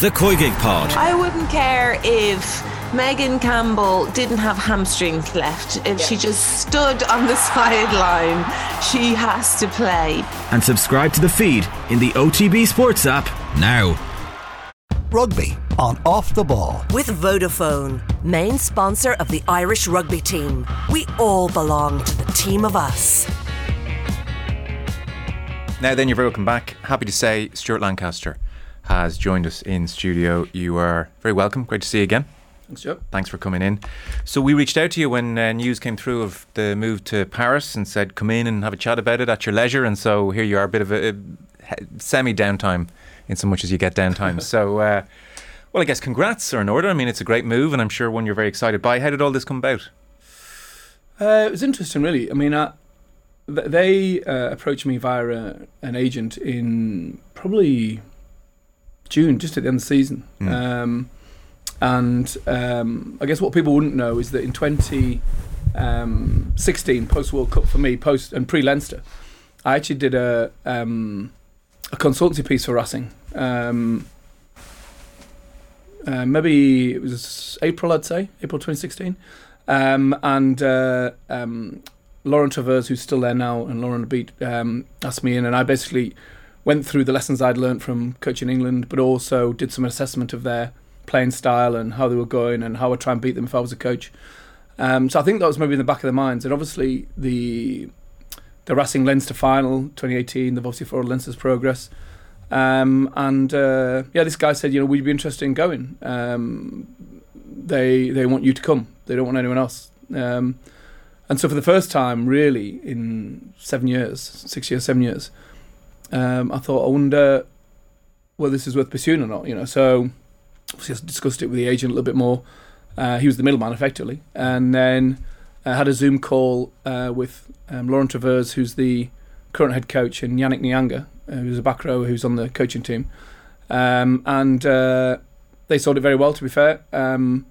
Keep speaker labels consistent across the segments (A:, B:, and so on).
A: The Koigig Pod.
B: I wouldn't care if Megan Campbell didn't have hamstrings left. If she just stood on the sideline, she has to play.
A: And subscribe to the feed in the OTB Sports app now.
C: Rugby on Off the Ball.
D: With Vodafone, main sponsor of the Irish rugby team. We all belong to the team of us.
E: Now then, you're very welcome back. Happy to say Stuart Lancaster has joined us in studio. You are very welcome. Great to see you again.
F: Thanks, Joe.
E: Thanks for coming in. So we reached out to you when uh, news came through of the move to Paris and said come in and have a chat about it at your leisure. And so here you are, a bit of a, a semi downtime in so much as you get downtime. so, uh, well, I guess congrats are in order. I mean, it's a great move, and I'm sure one you're very excited by. How did all this come about?
F: Uh, it was interesting, really. I mean, uh, th- they uh, approached me via a, an agent in probably June, just at the end of the season.
E: Mm.
F: Um, and um, I guess what people wouldn't know is that in 2016, post World Cup for me, post and pre Leinster, I actually did a um, a consultancy piece for Racing. Um, uh, maybe it was April, I'd say, April 2016. Um, and uh, um, Laurent Travers, who's still there now, and Laurent Labit um, asked me in, and I basically went through the lessons I'd learned from coaching England, but also did some assessment of their playing style and how they were going and how I'd try and beat them if I was a coach. Um, so I think that was maybe in the back of their minds. And obviously the the Racing Leinster final 2018, they've obviously followed Leinster's progress. Um, and uh, yeah, this guy said, you know, we'd be interested in going? Um, they they want you to come. They don't want anyone else. Um, and so for the first time, really, in seven years, six years, seven years, um, I thought, I wonder whether this is worth pursuing or not. You know, so obviously I discussed it with the agent a little bit more. Uh, he was the middleman, effectively, and then I had a Zoom call uh, with um, Laurent Travers, who's the current head coach, and Yannick Nyanga, uh, who's a back rower who's on the coaching team. Um, and uh, they sold it very well, to be fair. Um,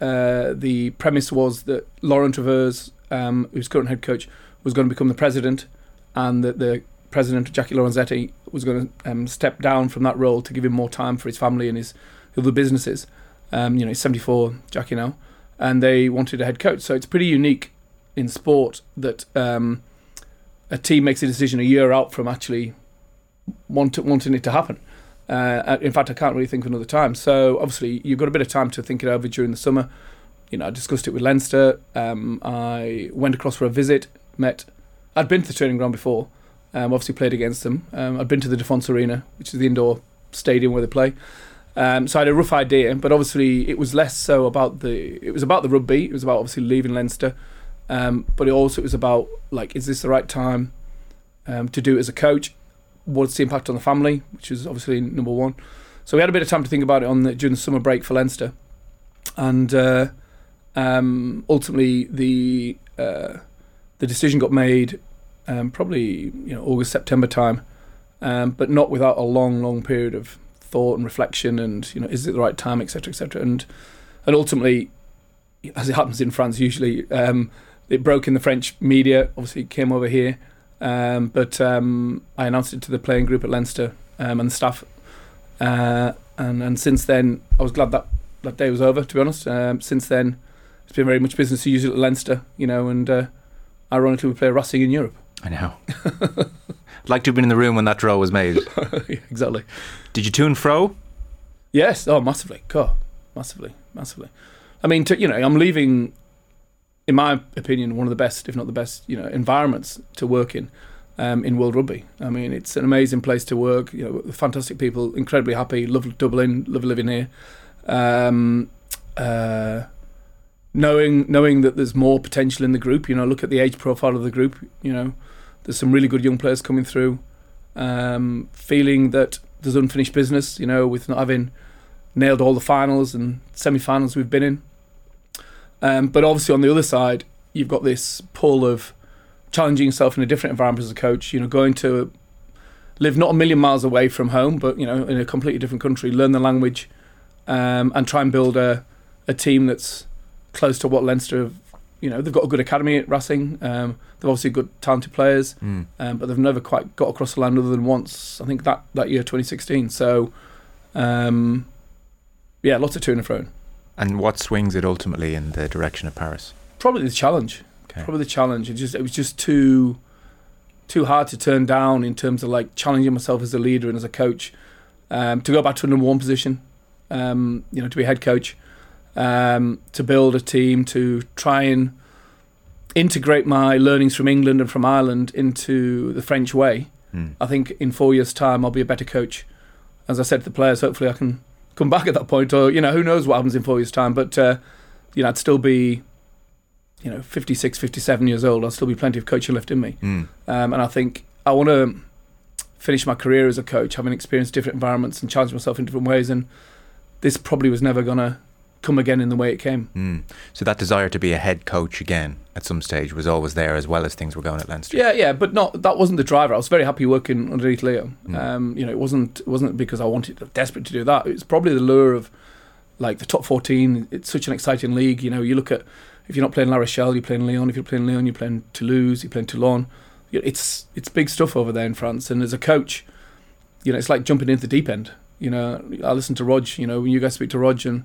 F: uh, the premise was that Laurent Travers, um, who's current head coach, was going to become the president, and that the president, Jacky Lorenzetti, was going to um, step down from that role to give him more time for his family and his other businesses. Um, you know, he's 74, Jacky now, and they wanted a head coach. So it's pretty unique in sport that um, a team makes a decision a year out from actually want wanting it to happen. Uh, in fact, I can't really think of another time. So obviously, you've got a bit of time to think it over during the summer. You know, I discussed it with Leinster. Um, I went across for a visit, met. I'd been to the training ground before. Um, obviously, played against them. Um, I'd been to the Defence Arena, which is the indoor stadium where they play. Um, so I had a rough idea, but obviously it was less so about the. It was about the rugby. It was about obviously leaving Leinster, um, but it also was about like, is this the right time um, to do it as a coach? What's the impact on the family, which is obviously number one. So we had a bit of time to think about it on the, during the summer break for Leinster, and uh, um, ultimately the uh, the decision got made um, probably you know August September time, um, but not without a long long period of thought and reflection and you know is it the right time etc etc and and ultimately as it happens in France usually um, it broke in the French media obviously it came over here um, but um, I announced it to the playing group at Leinster um, and the staff uh, and and since then I was glad that that day was over to be honest. Since then it's been very much business as usual at Leinster you know and uh, ironically we play Racing in Europe
E: I know. I'd like to have been in the room when that draw was made.
F: exactly.
E: Did you to and fro?
F: Yes. Oh, massively. God, massively, massively. I mean, to, you know, I'm leaving, in my opinion, one of the best, if not the best, you know, environments to work in. Um, in World Rugby, I mean, it's an amazing place to work. You know, fantastic people, incredibly happy. Love Dublin, love living here. Um, uh, knowing knowing that there's more potential in the group. You know, look at the age profile of the group. You know, there's some really good young players coming through. Um, feeling that there's unfinished business. You know, with not having nailed all the finals and semi-finals we've been in. Um, but obviously, on the other side, you've got this pull of challenging yourself in a different environment as a coach. You know, going to live not a million miles away from home, but you know, in a completely different country, learn the language, um, and try and build a a team that's close to what Leinster have. You know, they've got a good academy at Racing. Um, they've obviously good talented players,
E: Mm.
F: um, but they've never quite got across the line other than once. I think that that year 2016. So Um, yeah, lots of to and fro.
E: And what swings it ultimately in the direction of Paris?
F: Probably the challenge.
E: Okay.
F: Probably the challenge. It just it was just too too hard to turn down in terms of like challenging myself as a leader and as a coach. Um, to go back to a number one position, um, you know, to be head coach, um, to build a team, to try and integrate my learnings from England and from Ireland into the French way.
E: Hmm.
F: I think in four years' time I'll be a better coach. As I said to the players, hopefully I can come back at that point, or you know, who knows what happens in four years' time. But uh, you know, I'd still be, you know, 56, 57 years old. I'll still be plenty of coaching left in me.
E: Hmm.
F: Um, and I think I want to finish my career as a coach, having experienced different environments and challenged myself in different ways. And this probably was never gonna come again in the way it came.
E: Mm. So that desire to be a head coach again at some stage was always there, as well as things were going at Leinster.
F: Yeah, yeah, but not that wasn't the driver. I was very happy working underneath Leo.
E: Mm.
F: Um, you know, it wasn't it wasn't because I wanted desperate to do that. It's probably the lure of like the top fourteen. It's such an exciting league. You know, you look at if you're not playing La Rochelle, you're playing Lyon. If you're playing Lyon, you're playing Toulouse. You're playing Toulon. It's it's big stuff over there in France. And as a coach, you know, it's like jumping into the deep end. You know, I listen to Rog. You know, when you guys speak to Rog, and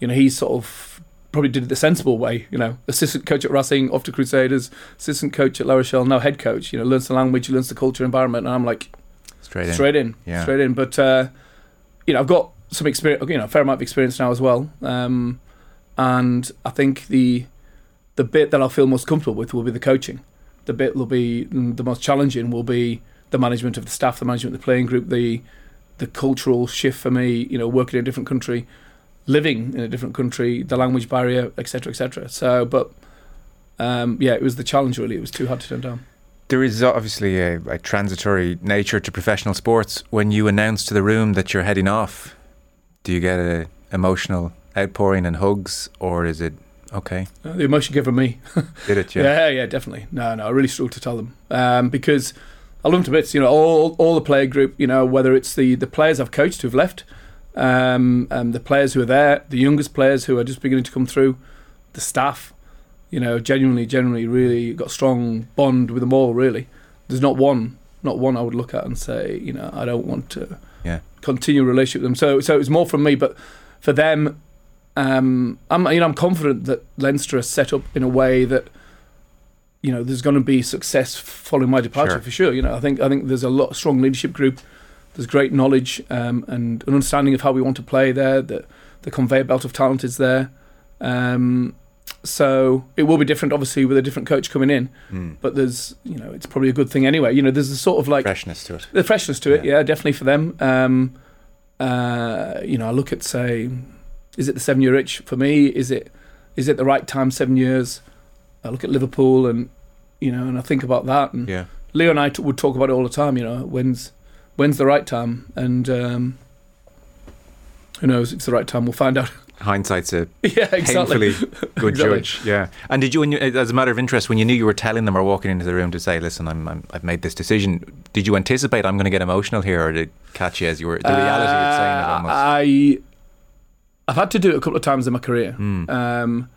F: you know, he's sort of probably did it the sensible way. You know, assistant coach at Racing, off to Crusaders, assistant coach at La Rochelle, now head coach. You know, learns the language, learns the culture, environment, and I'm like
E: Straight in.
F: straight in,
E: Yeah.
F: straight in. But uh, you know, I've got some experience, you know, a fair amount of experience now as well. Um, and I think the the bit that I'll feel most comfortable with will be the coaching. The bit will be mm, the most challenging will be the management of the staff, the management of the playing group, the the cultural shift for me. You know, working in a different country, living in a different country, the language barrier, etc., etc. So, but um, yeah, it was the challenge. Really, it was too hard to turn down.
E: There is obviously a, a transitory nature to professional sports. When you announce to the room that you're heading off, do you get an emotional outpouring and hugs, or is it okay?
F: Uh, the emotion came from me.
E: Did it? Yeah.
F: Yeah, yeah, definitely. No, no, I really struggle to tell them um, because I love them to bits. You know, all all the player group. You know, whether it's the the players I've coached who've left, um, um, the players who are there, the youngest players who are just beginning to come through, the staff. You know, genuinely, genuinely, really got strong bond with them all. Really, there's not one, not one I would look at and say, you know, I don't want to
E: Yeah.
F: continue a relationship with them. So, so it was more from me, but for them, um, I'm you know I'm confident that Leinster is set up in a way that you know there's going to be success following my departure
E: Sure.
F: for sure. You know I think I think there's a lot strong leadership group. There's great knowledge um, and an understanding of how we want to play there. The the conveyor belt of talent is there. Um, so it will be different, obviously, with a different coach coming in.
E: Mm.
F: But there's, you know, it's probably a good thing anyway. You know, there's a sort of like
E: Freshness to it.
F: the freshness to it,
E: Yeah.
F: yeah, definitely for them. Um, uh, you know, I look at say, is it the seven year itch for me? Is it is it the right time? Seven years. I look at Liverpool and you know, and I think about that. And
E: Yeah.
F: Leo and I t- would talk about it all the time. You know, when's when's the right time? And um, who knows? It's the right time. We'll find out.
E: Hindsight's a
F: yeah, exactly.
E: painfully good
F: Exactly.
E: judge. Yeah. And did you, when you, as a matter of interest, when you knew you were telling them or walking into the room to say, "Listen, I'm, I'm I've made this decision," did you anticipate I'm going to get emotional here, or did it catch you as you were the reality of saying it
F: Uh,
E: almost?
F: I I've had to do it a couple of times in my career,
E: Hmm.
F: um,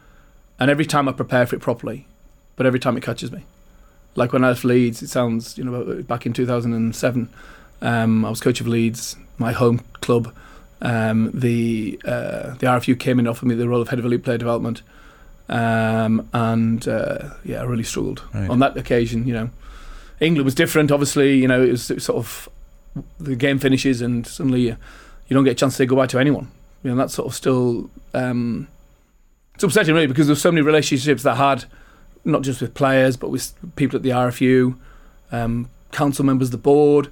F: and every time I prepare for it properly, but every time it catches me. Like when I left Leeds, it sounds you know back in 2007, um, I was coach of Leeds, my home club. Um, the uh, the RFU came in and offered me the role of head of elite player development, um, and uh, yeah, I really struggled
E: Right.
F: on that occasion. You know, England was different. Obviously, you know, it was, it was sort of the game finishes and suddenly you, you don't get a chance to say goodbye to anyone. You know, that's sort of still um, it's upsetting really because there's so many relationships that I had, not just with players but with people at the RFU, um, council members the board,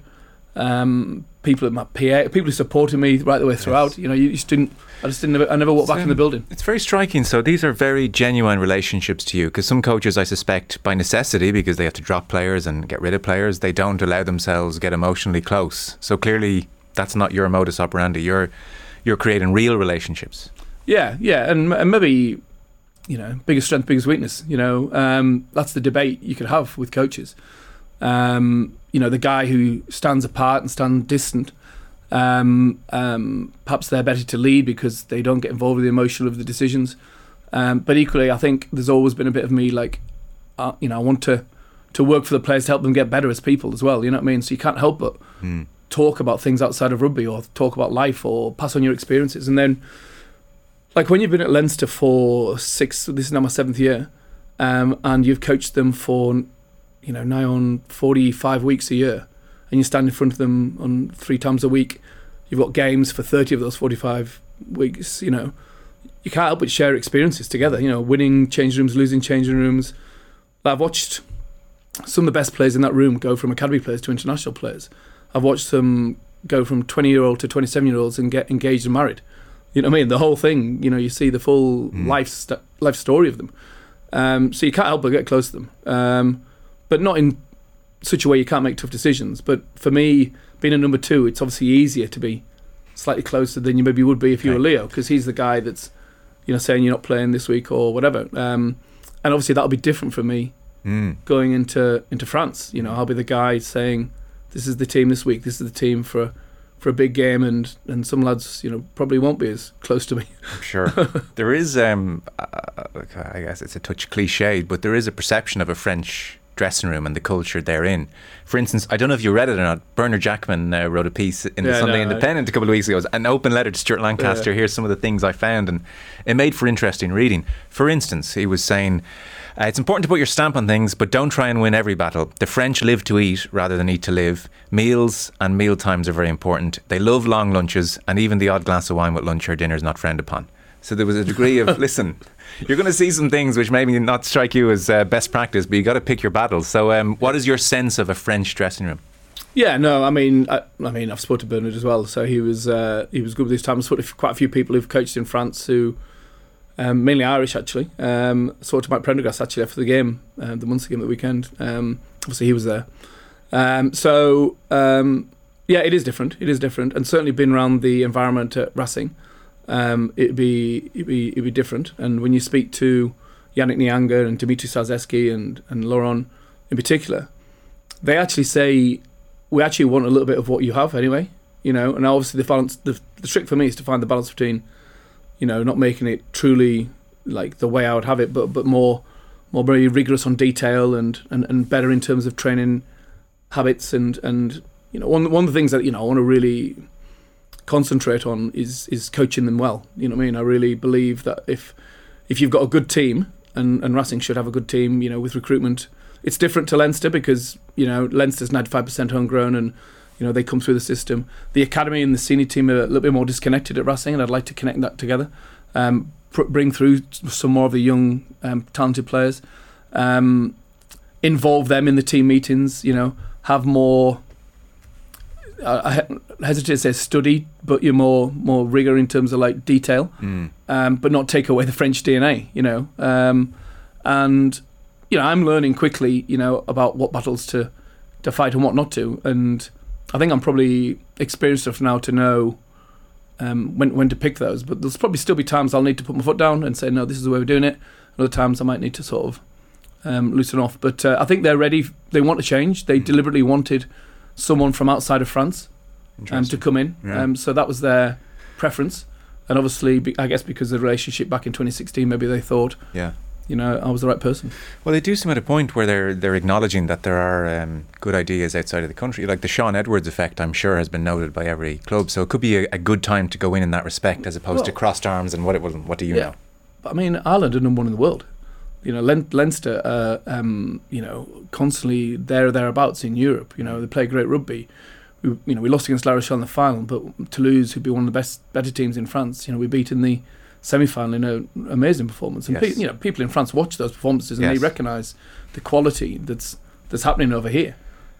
F: um, people at my PA, people who supported me right the way throughout.
E: Yes.
F: You know, you just didn't. I just didn't. I never walked back in the
E: Um,
F: building.
E: It's very striking. So these are very genuine relationships to you, because some coaches, I suspect, by necessity, because they have to drop players and get rid of players, they don't allow themselves get emotionally close. So clearly, that's not your modus operandi. You're you're creating real relationships.
F: Yeah, yeah, and, and maybe you know, biggest strength, biggest weakness. You know, um, that's the debate you could have with coaches. Um, you know, the guy who stands apart and stands distant. Um, um, perhaps they're better to lead because they don't get involved with the emotional of the decisions. Um, but equally, I think there's always been a bit of me like, uh, you know, I want to to work for the players to help them get better as people as well. You know what I mean? So you can't help but
E: Hmm.
F: talk about things outside of rugby or talk about life or pass on your experiences. And then, like when you've been at Leinster for six, this is now my seventh year, um, and you've coached them for, you know, nigh on 45 weeks a year, and you stand in front of them on three times a week, you've got games for 30 of those 45 weeks, you know, you can't help but share experiences together, you know, winning changing rooms, losing changing rooms. I've watched some of the best players in that room go from academy players to international players. I've watched them go from 20 year old to 27 year olds and get engaged and married. You know what I mean? The whole thing, you know, you see the full life st- life story of them. Um, so you can't help but get close to them. Um, but not in such a way you can't make tough decisions. But for me, being a number two, it's obviously easier to be slightly closer than you maybe would be if you were Leo, because he's the guy that's, you know, saying you're not playing this week or whatever. Um, and obviously that'll be different for me
E: Mm.
F: going into into France. You know, I'll be the guy saying, "This is the team this week. This is the team for for a big game." And and some lads, you know, probably won't be as close to me.
E: I'm sure. there is, um, uh, I guess it's a touch cliched, but there is a perception of a French dressing room and the culture therein. For instance, I don't know if you read it or not. Bernard Jackman uh, wrote a piece in the Sunday
F: no, I-
E: Independent a couple of weeks ago, It was an open letter to Stuart Lancaster. Here's some of the things I found, and it made for interesting reading. For instance, he was saying. Uh, it's important to put your stamp on things, but don't try and win every battle. The French live to eat rather than eat to live. Meals and meal times are very important. They love long lunches, and even the odd glass of wine with lunch or dinner is not frowned upon. So there was a degree of listen. You're going to see some things which maybe not strike you as uh, best practice, but you got to pick your battles. So, um, what is your sense of a French dressing room?
F: Yeah, no, I mean, I, I mean, I've spoken to Bernard as well, so he was uh, he was good with his time. I've spoken to quite a few people who've coached in France who, um, mainly Irish actually. Um, I spoke to Mike Prendergast actually after the game, uh, the Munster game at the weekend. Um, obviously, he was there. Um, so um, yeah, it is different. It is different, and certainly been around the environment at Racing. Um, it'd be it'd be it'd be different. And when you speak to Yannick Nyanga and Dimitri Szarzewski and and Laurent in particular, they actually say we actually want a little bit of what you have anyway. You know, and obviously the balance. The, the trick for me is to find the balance between, you know, not making it truly like the way I would have it, but but more more very rigorous on detail and and, and better in terms of training habits and and you know one one of the things that you know I want to really concentrate on is is coaching them well. You know what I mean? I really believe that if if you've got a good team and and Racing should have a good team, you know, with recruitment. It's different to Leinster because you know Leinster's ninety five percent homegrown and you know they come through the system. The academy and the senior team are a little bit more disconnected at Racing, and I'd like to connect that together. Um, pr- bring through some more of the young um, talented players. Um, involve them in the team meetings. You know, have more. I I hesitate to say study, but you're more more rigor in terms of like detail, um, but not take away the French DNA. You know, um, and you know I'm learning quickly. You know about what battles to to fight and what not to, and I think I'm probably experienced enough now to know um, when when to pick those. But there's probably still be times I'll need to put my foot down and say no, this is the way we're doing it. And other times I might need to sort of um, loosen off. But uh, I think they're ready. They want to change. They deliberately wanted someone from outside of France um, to come in.
E: Yeah.
F: Um, so that was their preference. And obviously, be- I guess because of the relationship back in 2016, maybe they thought,
E: Yeah.
F: you know, I was the right person.
E: Well, they do seem at a point where they're they're acknowledging that there are um, good ideas outside of the country, like the Shaun Edwards effect. I'm sure has been noted by every club, so it could be a, a good time to go in in that respect, as opposed to crossed arms and what it was. What do you
F: Yeah.
E: know?
F: But I mean, Ireland are number one in the world. You know, Len- Leinster, uh, um, you know, constantly there or thereabouts in Europe. You know, they play great rugby. We, you know, we lost against La Rochelle in the final, but Toulouse, who'd be one of the best, better teams in France, you know, we beat in the semi-final in an amazing performance. And
E: Yes.
F: pe- you know, people in France watch those performances and
E: Yes.
F: they recognise the quality that's that's happening over here,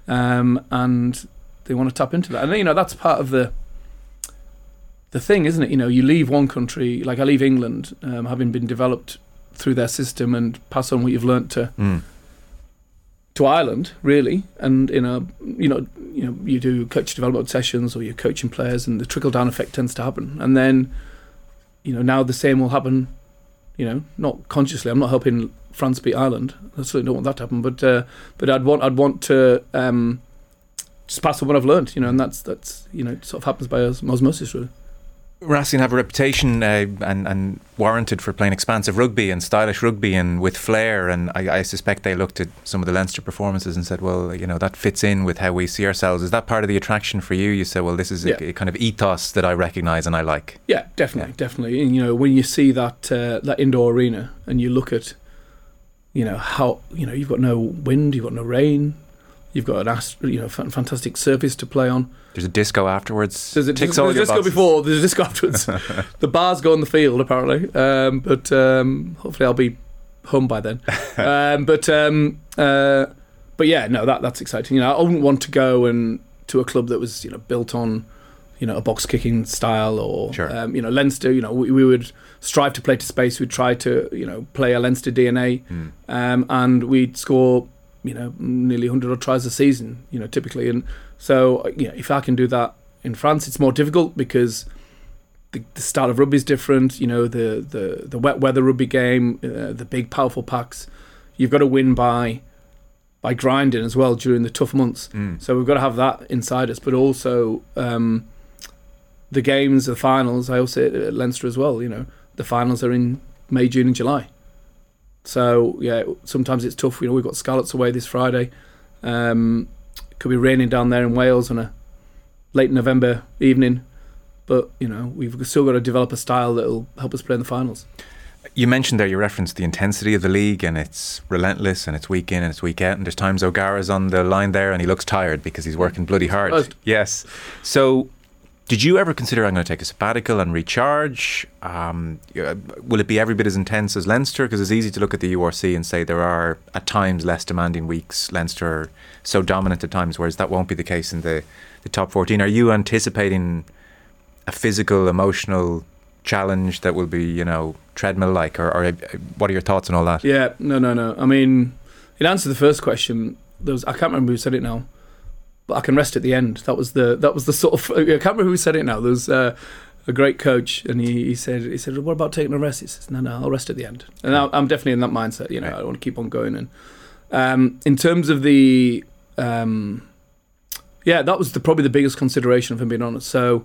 F: um, and they want to tap into that. And you know, that's part of the the thing, isn't it? You know, you leave one country, like I leave England, um, having been developed through their system, and pass on what you've learnt to
E: Mm.
F: to Ireland, really. And you know, you know, you know, you do coach development sessions, or you're coaching players, and the trickle down effect tends to happen. And then, you know, now the same will happen. You know, not consciously. I'm not helping France beat Ireland. I certainly don't want that to happen. But uh, but I'd want I'd want to um, just pass on what I've learned. You know, and that's that's you know, it sort of happens by os- osmosis, really.
E: Racing have a reputation uh, and, and warranted for playing expansive rugby and stylish rugby and with flair. And I, I suspect they looked at some of the Leinster performances and said, well, you know, that fits in with how we see ourselves. Is that part of the attraction for you? You said, well, this is
F: Yeah.
E: a, a kind of ethos that I recognise and I like.
F: Yeah, definitely, definitely. And you know, when you see that uh, that indoor arena and you look at, you know, how you know you've got no wind, you've got no rain, you've got an ast- you know fan- fantastic surface to play on.
E: There's a disco afterwards.
F: There's a,
E: Ticks
F: there's,
E: all
F: there's
E: your
F: disco
E: boxes.
F: before, there's a disco afterwards. the bars go on the field apparently, um, but um, hopefully I'll be home by then. um, but um, uh, but yeah, no, that that's exciting. You know, I wouldn't want to go and to a club that was you know built on you know a box kicking style or
E: Sure.
F: um, you know Leinster. You know, we, we would strive to play to space. We'd try to you know play a Leinster DNA, um, and we'd score you know nearly 100 odd tries a season. You know, typically, and so you know if I can do that in France, it's more difficult because the, the style of rugby is different. You know, the the the wet weather rugby game, uh, the big powerful packs. You've got to win by by grinding as well during the tough months. So we've got to have that inside us, but also um, the games, the finals. I also at Leinster as well. You know, the finals are in May, June, and July. So yeah, sometimes it's tough. You know, we've got Scarlets away this Friday. Um, could be raining down there in Wales on a late November evening, but you know we've still got to develop a style that'll help us play in the finals.
E: You mentioned there, you referenced the intensity of the league and it's relentless and it's week in and it's week out. And there's times O'Gara's on the line there and he looks tired because he's working bloody hard. Yes. So, did you ever consider I'm going to take a sabbatical and recharge? Um, will it be every bit as intense as Leinster? Because it's easy to look at the URC and say there are at times less demanding weeks. Leinster so dominant at times, whereas that won't be the case in the, the top 14. Are you anticipating a physical, emotional challenge that will be, you know, treadmill like, or, or what are your thoughts on all that?
F: Yeah, no, no, no. I mean, in answer to the first question, there was I can't remember who said it now, but I can rest at the end. That was the that was the sort of I can't remember who said it now. There was uh, a great coach, and he, he said he said, "What about taking a rest?" He says, "No, no, I'll rest at the end." And I, I'm definitely in that mindset. You know,
E: Right.
F: I want to keep on going. And um, in terms of the um, yeah, that was the, probably the biggest consideration, if I'm being honest. So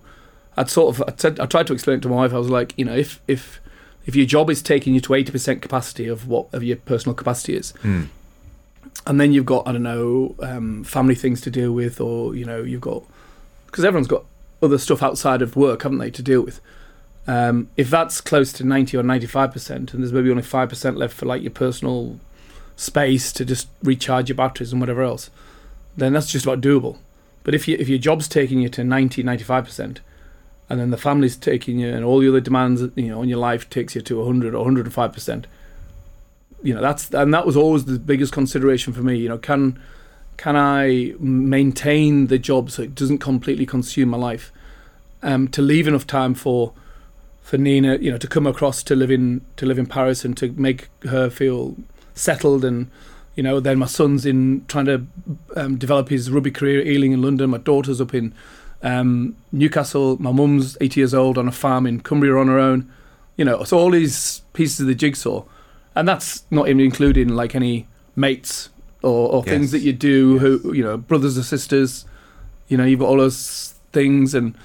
F: I'd sort of I, tried to explain it to my wife. I was like, you know, if if if your job is taking you to 80% capacity of what of your personal capacity is,
E: Mm.
F: And then you've got I don't know um, family things to deal with, or you know you've got because everyone's got other stuff outside of work, haven't they, to deal with. Um, if that's close to 90 or 95 percent, and there's maybe only five percent left for like your personal space to just recharge your batteries and whatever else, then that's just about doable. But if you if your job's taking you to 90, 95 percent, and then the family's taking you, and all the other demands you know on your life takes you to 100 or 105 percent, you know that's and that was always the biggest consideration for me. You know, can can I maintain the job so it doesn't completely consume my life? Um, to leave enough time for for Nina, you know, to come across to live in to live in Paris and to make her feel settled and you know then my son's in trying to um, develop his rugby career at Ealing in London my daughter's up in um, Newcastle my mum's 80 years old on a farm in Cumbria on her own you know so all these pieces of the jigsaw and that's not even including like any mates or, or things that you do who you know brothers or sisters. You know you've got all those things and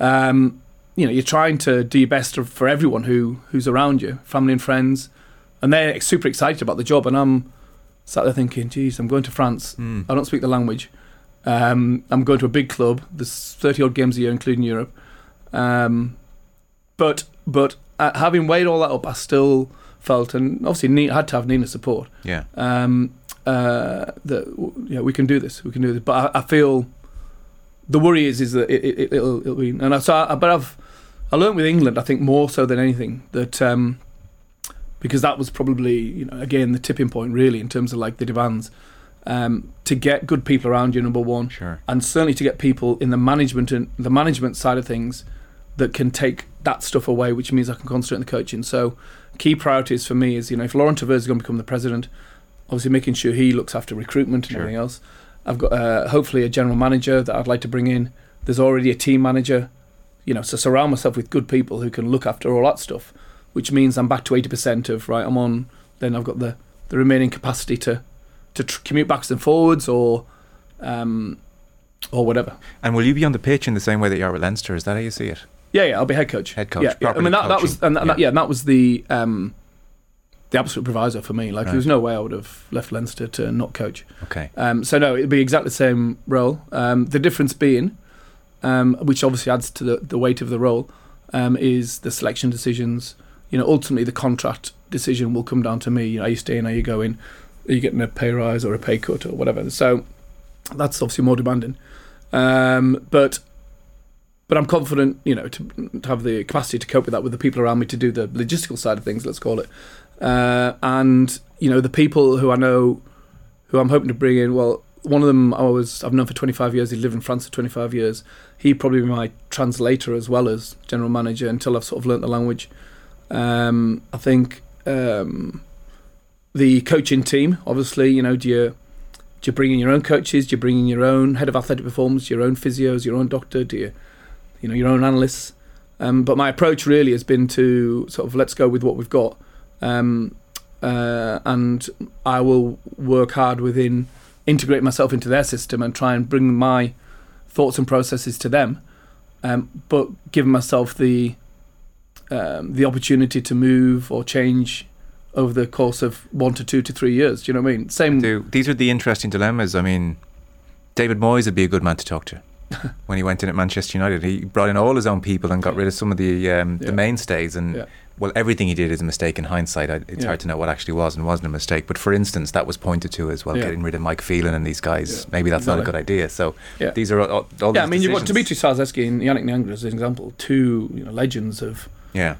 F: um, you know you're trying to do your best for everyone who who's around you family and friends. And they're super excited about the job and i'm sat there thinking geez i'm going to france.
E: Mm.
F: i don't speak the language. Um, i'm going to a big club. There's 30 odd games a year including europe. Um, but but uh, having weighed all that up i still felt and obviously Nina, had to have nina's support
E: Yeah.
F: um, uh, that w- yeah, we can do this. We can do this. But I, I feel the worry is is that it, it, it'll, it'll be. And I, so, I, but I've I learned with England. I think more so than anything that um, because that was probably you know again the tipping point really in terms of like the demands um, to get good people around you. Number one,
E: Sure.
F: and certainly to get people in the management and the management side of things that can take that stuff away, which means I can concentrate on the coaching. So, key priorities for me is you know if Laurent Travers is going to become the president, obviously making sure he looks after recruitment and
E: Sure.
F: everything else. I've got uh, hopefully a general manager that I'd like to bring in. There's already a team manager, you know, so surround myself with good people who can look after all that stuff, which means I'm back to 80% of right. I'm on. Then I've got the the remaining capacity to to tr- commute backs and forwards or um, or whatever.
E: And will you be on the pitch in the same way that you are with Leinster? Is that how you see it?
F: Yeah, yeah, I'll be head coach.
E: Head coach,
F: Yeah, yeah. I mean that, that was and that,
E: Yeah.
F: yeah. and that was the um, the absolute proviso for me. Like
E: Right.
F: there was no way I would have left Leinster to not coach.
E: Okay.
F: Um, so no, it'd be exactly the same role. Um, the difference being, um, which obviously adds to the, the weight of the role, um, is the selection decisions. You know, ultimately the contract decision will come down to me. You know, are you staying? Are you going? Are you getting a pay rise or a pay cut or whatever? So that's obviously more demanding. Um, but but I'm confident, you know, to, to have the capacity to cope with that with the people around me to do the logistical side of things. Let's call it. Uh, and you know, the people who I know who I'm hoping to bring in. Well, one of them I was I've known for 25 years. He lived in France for 25 years. He probably be my translator as well as general manager until I've sort of learnt the language. Um, I think um, the coaching team, obviously, you know, do you do you bring in your own coaches? Do you bring in your own head of athletic performance, your own physios, your own doctor? Do you, you know, your own analysts? Um, but my approach really has been to sort of let's go with what we've got, um, uh, and I will work hard within integrate myself into their system and try and bring my thoughts and processes to them, um, but giving myself the um, the opportunity to move or change over the course of one to two to three years. Do you know what I mean? Same.
E: Do, these are the interesting dilemmas. I mean, David Moyes would be a good man to talk to. when he went in at Manchester United, he brought in all his own people and got rid of some of the um,
F: Yeah.
E: the mainstays. And
F: Yeah.
E: well, everything he did is a mistake in hindsight. I- It's
F: Yeah.
E: hard to know what actually was and wasn't a mistake. But for instance, that was pointed to as well, getting rid of Mike Phelan and these guys. Maybe that's not a good idea. So these are all, all
F: yeah, I mean, you've got
E: decisions.
F: Dimitri Szarzewski and Yannick Nyanga as an example, two you know legends of
E: Yeah,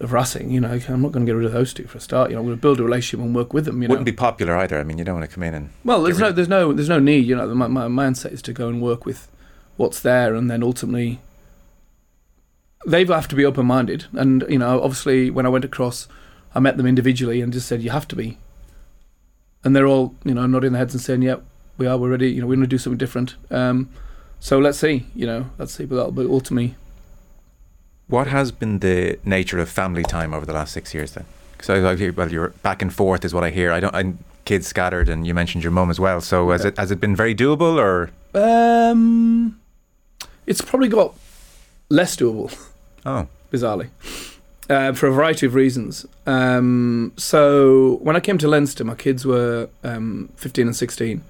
F: of Racing. You know, I'm not going to get rid of those two for a start. You know, I'm going to build a relationship and work with them. You know,
E: wouldn't be popular either. I mean, you don't want to come in and
F: well, there's no, there's no, there's no need. You know, my, my mindset is to go and work with what's there, and then ultimately they have to be open minded. And you know, obviously, when I went across, I met them individually and just said, "You have to be," and they're all you know nodding their heads and saying, "Yep, we are. We're ready. You know, we're going to do something different." Um, so let's see. You know, let's see. But that'll be ultimately.
E: What has been the nature of family time over the last six years then? Because I hear, well, you're back and forth is what I hear. I don't. I, kids scattered, and you mentioned your mum as well. So has
F: Yeah.
E: it has it been very doable or?
F: Um, it's probably got less doable.
E: Oh,
F: bizarrely, uh, for a variety of reasons. Um, so when I came to Leinster, my kids were um, 15 and 16,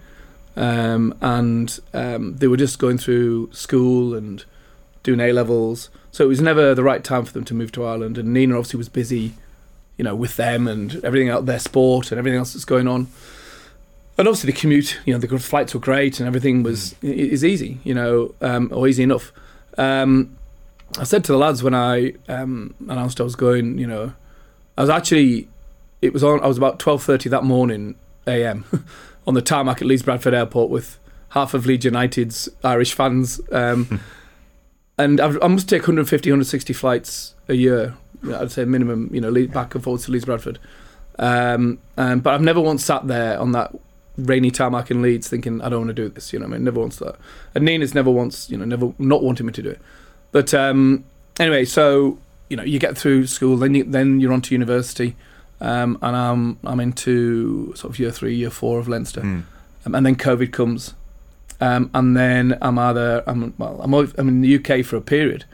F: um, and um, they were just going through school and doing A levels. So it was never the right time for them to move to Ireland. And Nina obviously was busy, you know, with them and everything out their sport and everything else that's going on. And obviously the commute, you know, the flights were great and everything was i is easy, you know, um, or easy enough. Um, I said to the lads when I um, announced I was going, you know, I was actually, it was on. I was about twelve thirty that morning a.m. on the tarmac at Leeds Bradford Airport with half of Leeds United's Irish fans, um, and I've, I must take 150, 160 flights a year. I'd say minimum, you know, back and forwards to Leeds Bradford. Um, um, but I've never once sat there on that rainy tarmac in Leeds thinking I don't want to do this. You know, what I mean, never wants that. And Nina's never wants, you know, never not wanting me to do it. But um, anyway, so you know, you get through school, then you, then you're on to university, um, and I'm I'm into sort of year three, year four of Leinster,
E: Hmm.
F: um, and then COVID comes, um, and then I'm either I'm well I'm I'm in the UK for a period,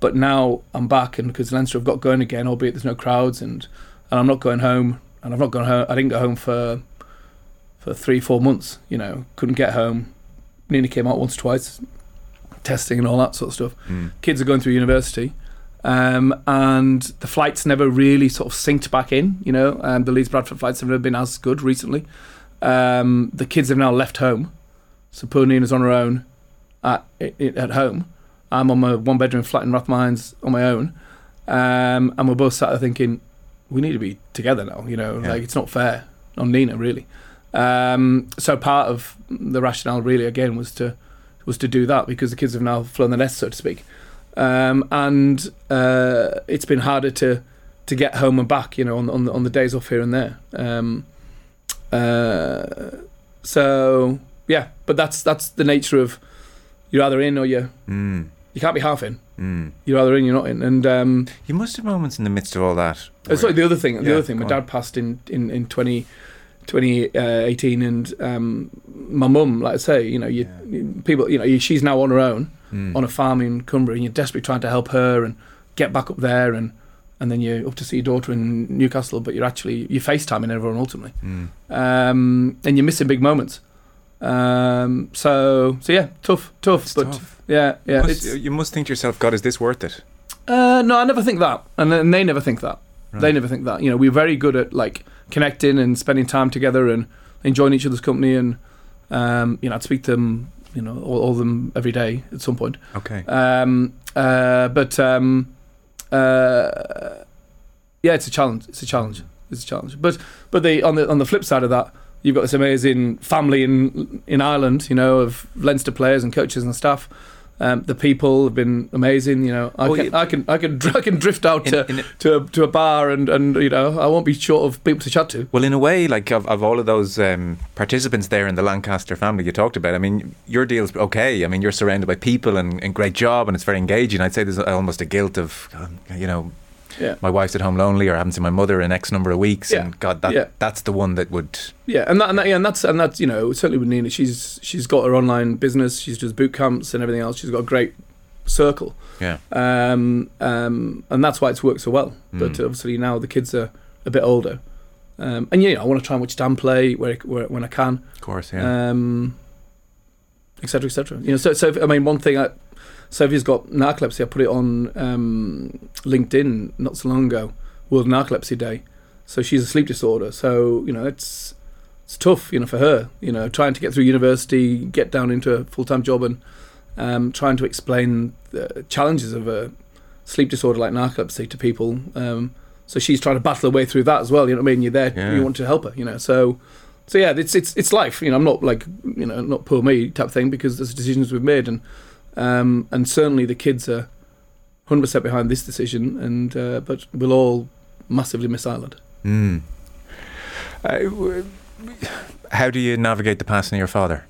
F: but now I'm back, and because Leinster have got going again, albeit there's no crowds, and and I'm not going home, and I've not gone home. I didn't go home for for three four months. You know, couldn't get home. Nina came out once or twice, testing and all that sort of stuff
E: Hmm.
F: kids are going through university, um, and the flights never really sort of synced back in. You know, um, the Leeds Bradford flights have never been as good recently. Um, the kids have now left home, so poor Nina's on her own at at home. I'm on my one bedroom flat in Rathmines on my own, um, and we're both sat there thinking, we need to be together now. You know,
E: Yeah.
F: like it's not fair on Nina really. Um, so part of the rationale really again was to was to do that because the kids have now flown the nest, so to speak. Um, and uh, it's been harder to to get home and back, you know, on on the, on the days off here and there. Um, uh, so yeah, but that's that's the nature of you're either in or you
E: Hmm.
F: you can't be half in.
E: Hmm.
F: You're either in, you're not in. And um,
E: You must have moments in the midst of all that.
F: uh, sorry, the other thing, the
E: Yeah,
F: other thing, my
E: on.
F: dad passed in in in 20, 2018, and um, my mum, like I say, you know, you, you- people, you know, you- she's now on her own
E: Mm.
F: on a farm in Cumbria, and you're desperately trying to help her and get back up there, and and then you're up to see your daughter in Newcastle, but you're actually you're FaceTiming everyone ultimately,
E: Mm.
F: um, and you're missing big moments. Um, so so yeah, tough, tough,
E: It's
F: but
E: tough.
F: yeah, yeah.
E: Must-
F: it's-
E: you must think to yourself, God, is this worth it?
F: uh, no, I never think that, and, and they never think that. They never think that. You know, we're very good at like connecting and spending time together and enjoying each other's company. And um, you know, I'd speak to them, you know, all, all of them every day at some point.
E: Okay.
F: Um, uh, but um, uh, yeah, it's a challenge. It's a challenge. It's a challenge. But but the on the on the flip side of that, you've got this amazing family in in Ireland. You know, of Leinster players and coaches and staff. Um, the people have been amazing. You know, I
E: Oh,
F: can,
E: yeah.
F: I can I can I can drift out
E: In-
F: to
E: in-
F: to a, to a bar and and you know I won't be short of people to chat to.
E: Well, in a way, like of, of all of those um, participants there in the Lancaster family you talked about, I mean, your deal's okay. I mean, you're surrounded by people and, and great job, and it's very engaging. I'd say there's almost a guilt of, um, you know,
F: Yeah.
E: my wife's at home lonely or I haven't seen my mother in X number of weeks,
F: Yeah.
E: and God, that
F: Yeah.
E: that's the one that would.
F: Yeah, and that, and that, yeah, and that's and that's you know certainly with Nina, she's she's got her online business, she's does boot camps and everything else. She's got a great circle,
E: Yeah.
F: um, um, and that's why it's worked so well. But
E: Mm.
F: obviously now the kids are a bit older, um, and yeah, I want to try and watch Dan play where, where when I can,
E: Of course, yeah.
F: um, et cetera, et cetera. You know, so so I mean, one thing I. Sophie's got narcolepsy. I put it on um, LinkedIn not so long ago, World Narcolepsy Day. So she's a sleep disorder. So you know, it's it's tough, you know, for her. You know, trying to get through university, get down into a full time job, and um, trying to explain the challenges of a sleep disorder like narcolepsy to people. Um, so she's trying to battle her way through that as well. You know what I mean? You're there,
E: Yeah.
F: you want to help her. You know, so so yeah, it's it's it's life. You know, I'm not like you know not poor me type thing because there's decisions we've made, and um, and certainly the kids are 100 percent behind this decision, and uh, but we'll all massively miss Ireland.
E: Mm. Uh, how do you navigate the passing of your father?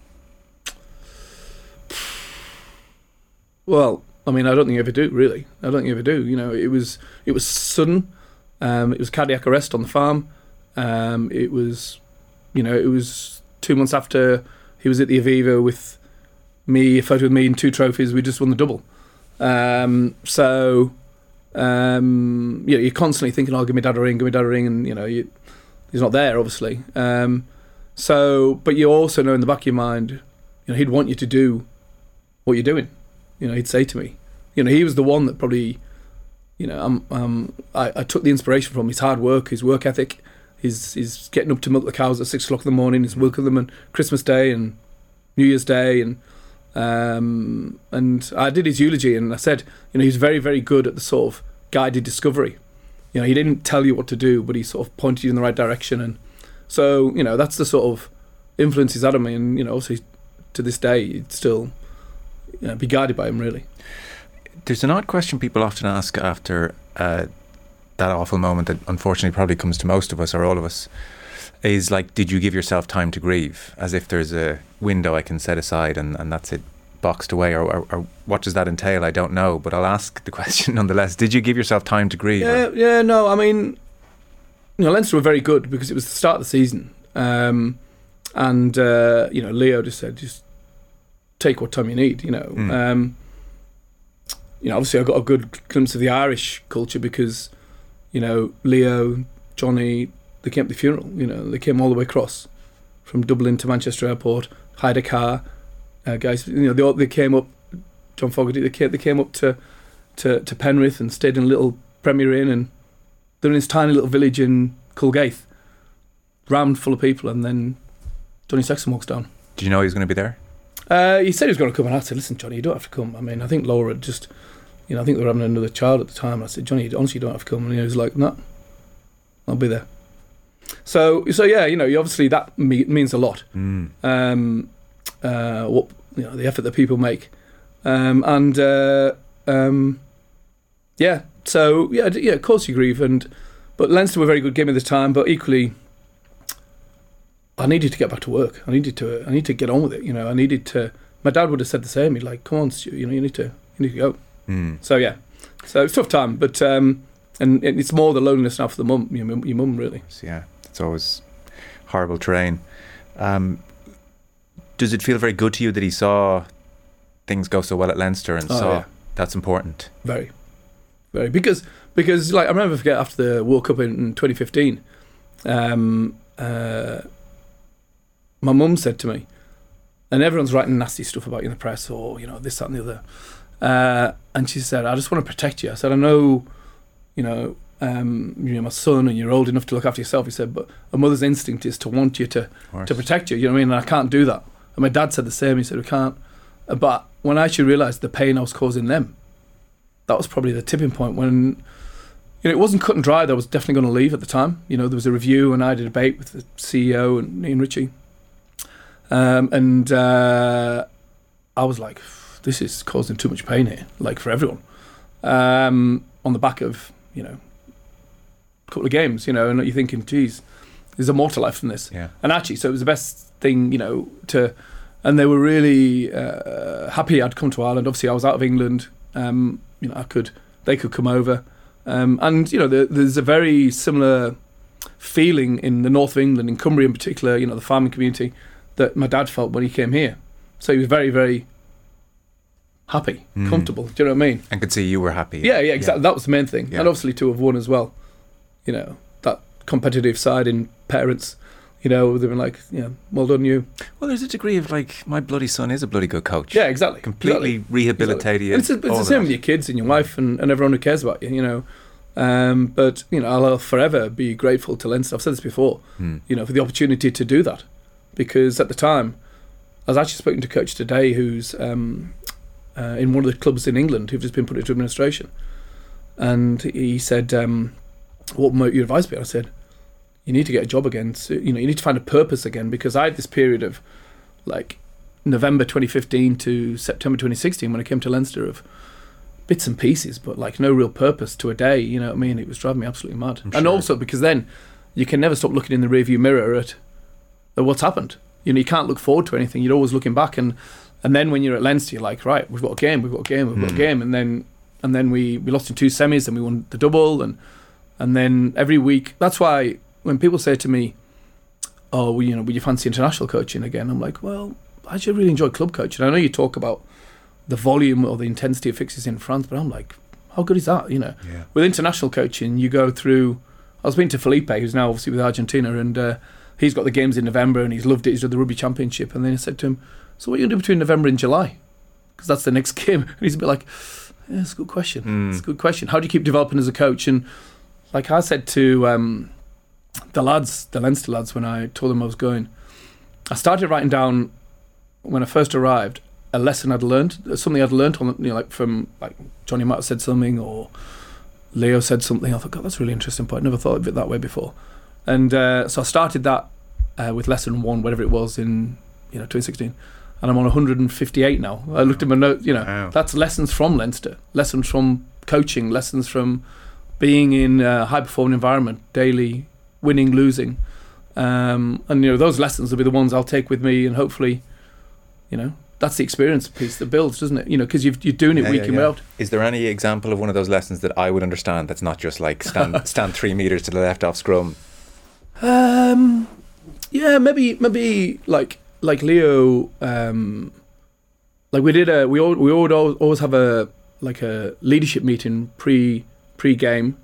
F: Well, I mean, I don't think you ever do. Really, I don't think you ever do. You know, it was it was sudden. Um, it was cardiac arrest on the farm. Um, it was, you know, it was two months after he was at the Aviva with me, a photo with me and two trophies. We just won the double. Um, so, um, you know, you're constantly thinking, "Oh, give me dad a ring, give me dad a ring," and you know, you, he's not there, obviously. Um, so, but you also know in the back of your mind, you know, he'd want you to do what you're doing. You know, he'd say to me, you know, he was the one that probably, you know, um, um, I, I took the inspiration from his hard work, his work ethic, his his getting up to milk the cows at six o'clock in the morning, his milking them on Christmas Day and New Year's Day, and um, and I did his eulogy, and I said, you know, he's very very good at the sort of guided discovery. You know, he didn't tell you what to do, but he sort of pointed you in the right direction, and so you know that's the sort of influence he's had on me, and you know, obviously to this day, it's still you know, be guided by him really.
E: There's an odd question people often ask after uh, that awful moment that unfortunately probably comes to most of us or all of us is like, did you give yourself time to grieve? As if there's a window I can set aside and, and that's it boxed away, or, or, or what does that entail? I don't know, but I'll ask the question nonetheless. Did you give yourself time to grieve?
F: Yeah, yeah, no, I mean, you know, Leinster were very good because it was the start of the season, um, and uh, you know, Leo just said, just take what time you need. You know,
E: Mm.
F: um, you know, obviously I got a good glimpse of the Irish culture because, you know, Leo, Johnny, they came to the funeral. You know, they came all the way across from Dublin to Manchester Airport, hired a car. Uh, guys, you know, they all, they came up. John Fogarty, they came, they came up to, to to Penrith and stayed in a little Premier Inn, and they're in this tiny little village in Culgaith, rammed full of people, and then Johnny Sexton walks down.
E: Did you know he was going to be there?
F: Uh, he said he was going to come, and I said, "Listen, Johnny, you don't have to come." I mean, I think Laura just, you know, I think they were having another child at the time. I said, "Johnny, honestly, you don't have to come," and he was like, "No, I'll be there." So, so yeah, you know, obviously that me- means a lot.
E: Mm.
F: Um, uh, what you know, the effort that people make, um, and uh, um, yeah, so yeah, d- yeah, of course you grieve, and but Leinster were very good game at the time, but equally. I needed to get back to work. I needed to. I need to get on with it. You know, I needed to. My dad would have said the same. He'd like, "Come on, Stu. You know, you need to. You need to go."
E: Mm.
F: So yeah, so it's a tough time, but um, and it's more the loneliness now for the mum, your, mum- your mum really.
E: Yeah, it's always horrible terrain. Um, does it feel very good to you that he saw things go so well at Leinster and
F: Oh,
E: saw
F: yeah.
E: that's important?
F: Very, very because because like I remember forget after the World Cup in 2015, um, uh, my mum said to me, and everyone's writing nasty stuff about you in the press or you know this that and the other, uh, and she said, "I just want to protect you." I said, "I know, you know." Um, you're my son, and you're old enough to look after yourself. He said, "But a mother's instinct is to want you to to protect you. You know what I mean? And I can't do that." And my dad said the same. He said, "We can't." Uh, But when I actually realised the pain I was causing them, that was probably the tipping point when you know it wasn't cut and dry that I was definitely going to leave at the time. You know, there was a review and I had a debate with the CEO and Ian Ritchie, um, and uh, I was like, "This is causing too much pain here, like for everyone." Um, on the back of you know a couple of games, you know, and you're thinking, "Geez, there's a more to life than this."
E: Yeah.
F: And actually, so it was the best thing, you know, to. And they were really uh, happy I'd come to Ireland. Obviously, I was out of England. Um, you know, I could, they could come over, um, and you know, there, there's a very similar feeling in the north of England, in Cumbria in particular. You know, the farming community that my dad felt when he came here. So he was very, very happy,
E: Mm.
F: comfortable. Do you know what I mean?
E: And could see you were happy.
F: Yeah, yeah, exactly. That was the main thing,
E: Yeah.
F: and obviously to have won as well. You know, that competitive side in parents. You know, they've been like, yeah, well done, you.
E: Well, there's a degree of like, my bloody son is a bloody good coach.
F: Yeah, exactly.
E: Completely
F: exactly.
E: rehabilitated.
F: And it's, it's the same
E: that.
F: with your kids and your wife and, and everyone who cares about you. You know, um, but you know, I'll forever be grateful to Leinster. I've said this before.
E: Hmm.
F: You know, for the opportunity to do that, because at the time, I was actually speaking to a coach today who's um, uh, in one of the clubs in England who've just been put into administration, and he said, um, "What might your advice be?" I said, "You need to get a job again. So, you know, you need to find a purpose again because I had this period of like November 2015 to September 2016 when I came to Leinster of bits and pieces, but like no real purpose to a day. You know what I mean? It was driving me absolutely mad.
E: I'm
F: And also because then you can never stop looking in the rearview mirror at, at what's happened. You know, you can't look forward to anything. You're always looking back, and and then when you're at Leinster, you're like, right, we've got a game, we've got a game, we've got a
E: Hmm.
F: game, and then and then we we lost in two semis, and we won the double, and and then every week. That's why when people say to me, "Oh, well, you know, would you fancy international coaching again?" I'm like, well, I actually really enjoy club coaching. I know you talk about the volume or the intensity of fixes in France, but I'm like, how good is that? You know,
E: Yeah.
F: with international coaching, you go through. I was speaking to Felipe, who's now obviously with Argentina, and uh, he's got the games in November, and he's loved it. He's done the rugby championship, and then I said to him, "So what are you gonna do between November and July? Because that's the next game." And he's a bit like, "Yeah, it's a good question.
E: Mm.
F: It's a good question. How do you keep developing as a coach?" And like I said to um, the lads, the Leinster lads, when I told them I was going, I started writing down when I first arrived a lesson I'd learned, something I'd learned on, you know, like from like Johnny Matt said something or Leo said something. I thought, God, that's a really interesting point. I never thought of it that way before. And uh, so I started that uh, with lesson one, whatever it was in you know 2016, and I'm on 158 now. I looked at my notes. You know,
E: Wow.
F: that's lessons from Leinster, lessons from coaching, lessons from being in a high performing environment, daily winning, losing, um, and you know those lessons will be the ones I'll take with me, and hopefully, you know, that's the experience piece that builds, doesn't it? You know, because you're doing it
E: Yeah,
F: week
E: yeah,
F: in
E: yeah.
F: week out.
E: Is there any example of one of those lessons that I would understand that's not just like stand stand three meters to the left off scrum?
F: Um, yeah, maybe maybe like like Leo. Um, like we did a we all, we would al- always have a like a leadership meeting pre pre game,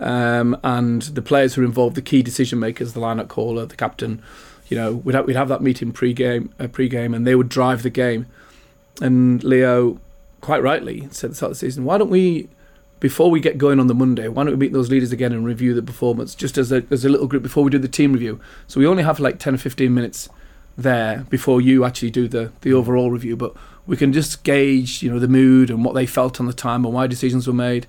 F: um, and the players who are involved, the key decision makers, the lineup caller, the captain. You know, we'd have, we'd have that meeting pre game uh, pre game, and they would drive the game. And Leo, quite rightly, said at the start of the season, why don't we before we get going on the Monday, why don't we meet those leaders again and review the performance just as a, as a little group before we do the team review? So we only have like 10 or 15 minutes there before you actually do the, the overall review, but we can just gauge, you know, the mood and what they felt on the time and why decisions were made.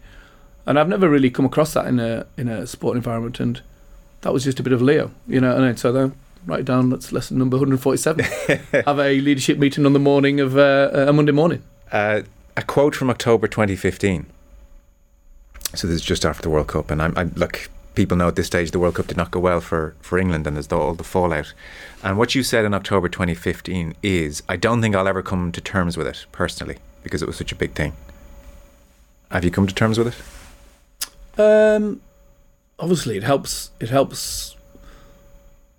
F: And I've never really come across that in a in a sport environment, and that was just a bit of Leo, you know. And so then write it down. That's lesson number 147. have a leadership meeting on the morning of uh, a Monday morning.
E: Uh, a quote from October 2015. So this is just after the World Cup, and I'm, I'm look. People know at this stage the World Cup did not go well for, for England, and there's the, all the fallout. And what you said in October 2015 is, I don't think I'll ever come to terms with it personally because it was such a big thing. Have you come to terms with it?
F: Um, obviously, it helps. It helps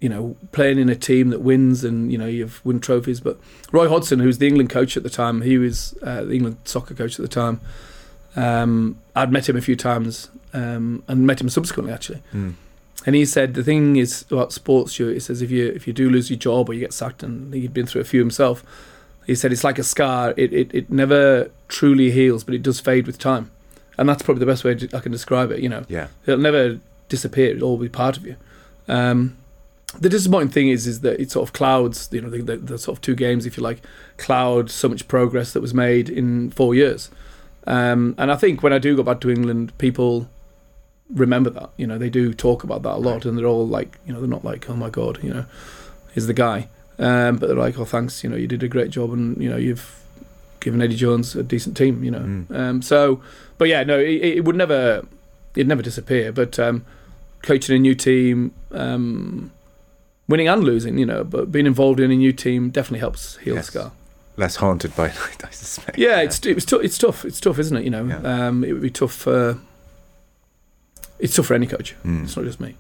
F: you know, playing in a team that wins and you know you've won trophies. But Roy Hodgson, who's the England coach at the time, he was uh, the England soccer coach at the time. Um, I'd met him a few times um, and met him subsequently actually.
E: Mm.
F: And he said the thing is about sports. You, he says if you if you do lose your job or you get sacked, and he'd been through a few himself. He said it's like a scar. It, it, it never truly heals, but it does fade with time, and that's probably the best way I can describe it. You know,
E: Yeah.
F: it'll never disappear. It'll all be part of you. Um, the disappointing thing is, is that it sort of clouds. You know, the, the, the sort of two games, if you like, cloud so much progress that was made in four years. Um, and I think when I do go back to England, people remember that. You know, they do talk about that a lot, and they're all like, you know, they're not like, oh my god, you know, he's the guy. Um, but they're like, oh, thanks, you know, you did a great job, and you know, you've given Eddie Jones a decent team, you know.
E: Mm.
F: Um, so, but yeah, no, it, it would never, it'd never disappear. But um, coaching a new team, um, winning and losing, you know, but being involved in a new team definitely helps heal
E: Yes.
F: the scar.
E: Less haunted by night, I suspect.
F: Yeah, it's it was tou- it's tough. It's tough, isn't it? You know,
E: Yeah.
F: um, it would be tough for. It's tough for any coach.
E: Mm.
F: It's not just me.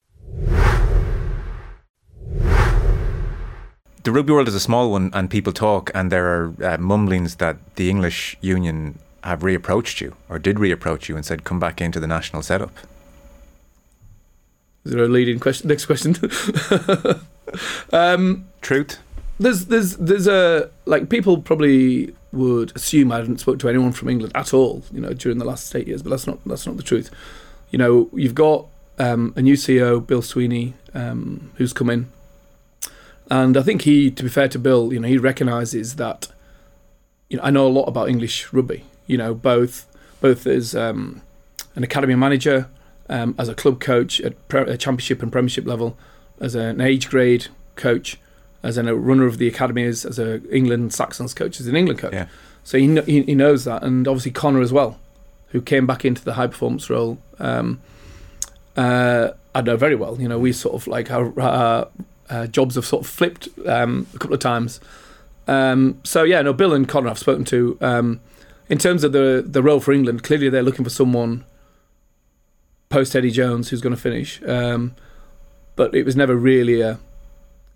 E: The rugby world is a small one, and people talk, and there are uh, mumblings that the English Union have reapproached you, or did reapproach you, and said, "Come back into the national setup."
F: Is there a leading question? Next question. um,
E: Truth?
F: There's there's there's a like people probably would assume I hadn't spoke to anyone from England at all, you know, during the last eight years, but that's not that's not the truth. You know, you've got um, a new CEO, Bill Sweeney, um, who's come in, and I think he, to be fair to Bill, you know, he recognises that. You know, I know a lot about English rugby. You know, both both as um, an academy manager, um, as a club coach at pre- uh, championship and premiership level, as an age grade coach, as a runner of the academy, as a England Saxons coach, as an England coach.
E: Yeah.
F: So he, kn- he he knows that, and obviously Conor as well, who came back into the high performance role. Um, uh, I know very well. You know, we sort of like our, our uh, jobs have sort of flipped um, a couple of times. Um, so yeah, no, Bill and Conor I've spoken to. Um, in terms of the the role for England, clearly they're looking for someone post Eddie Jones who's going to finish. Um, but it was never really a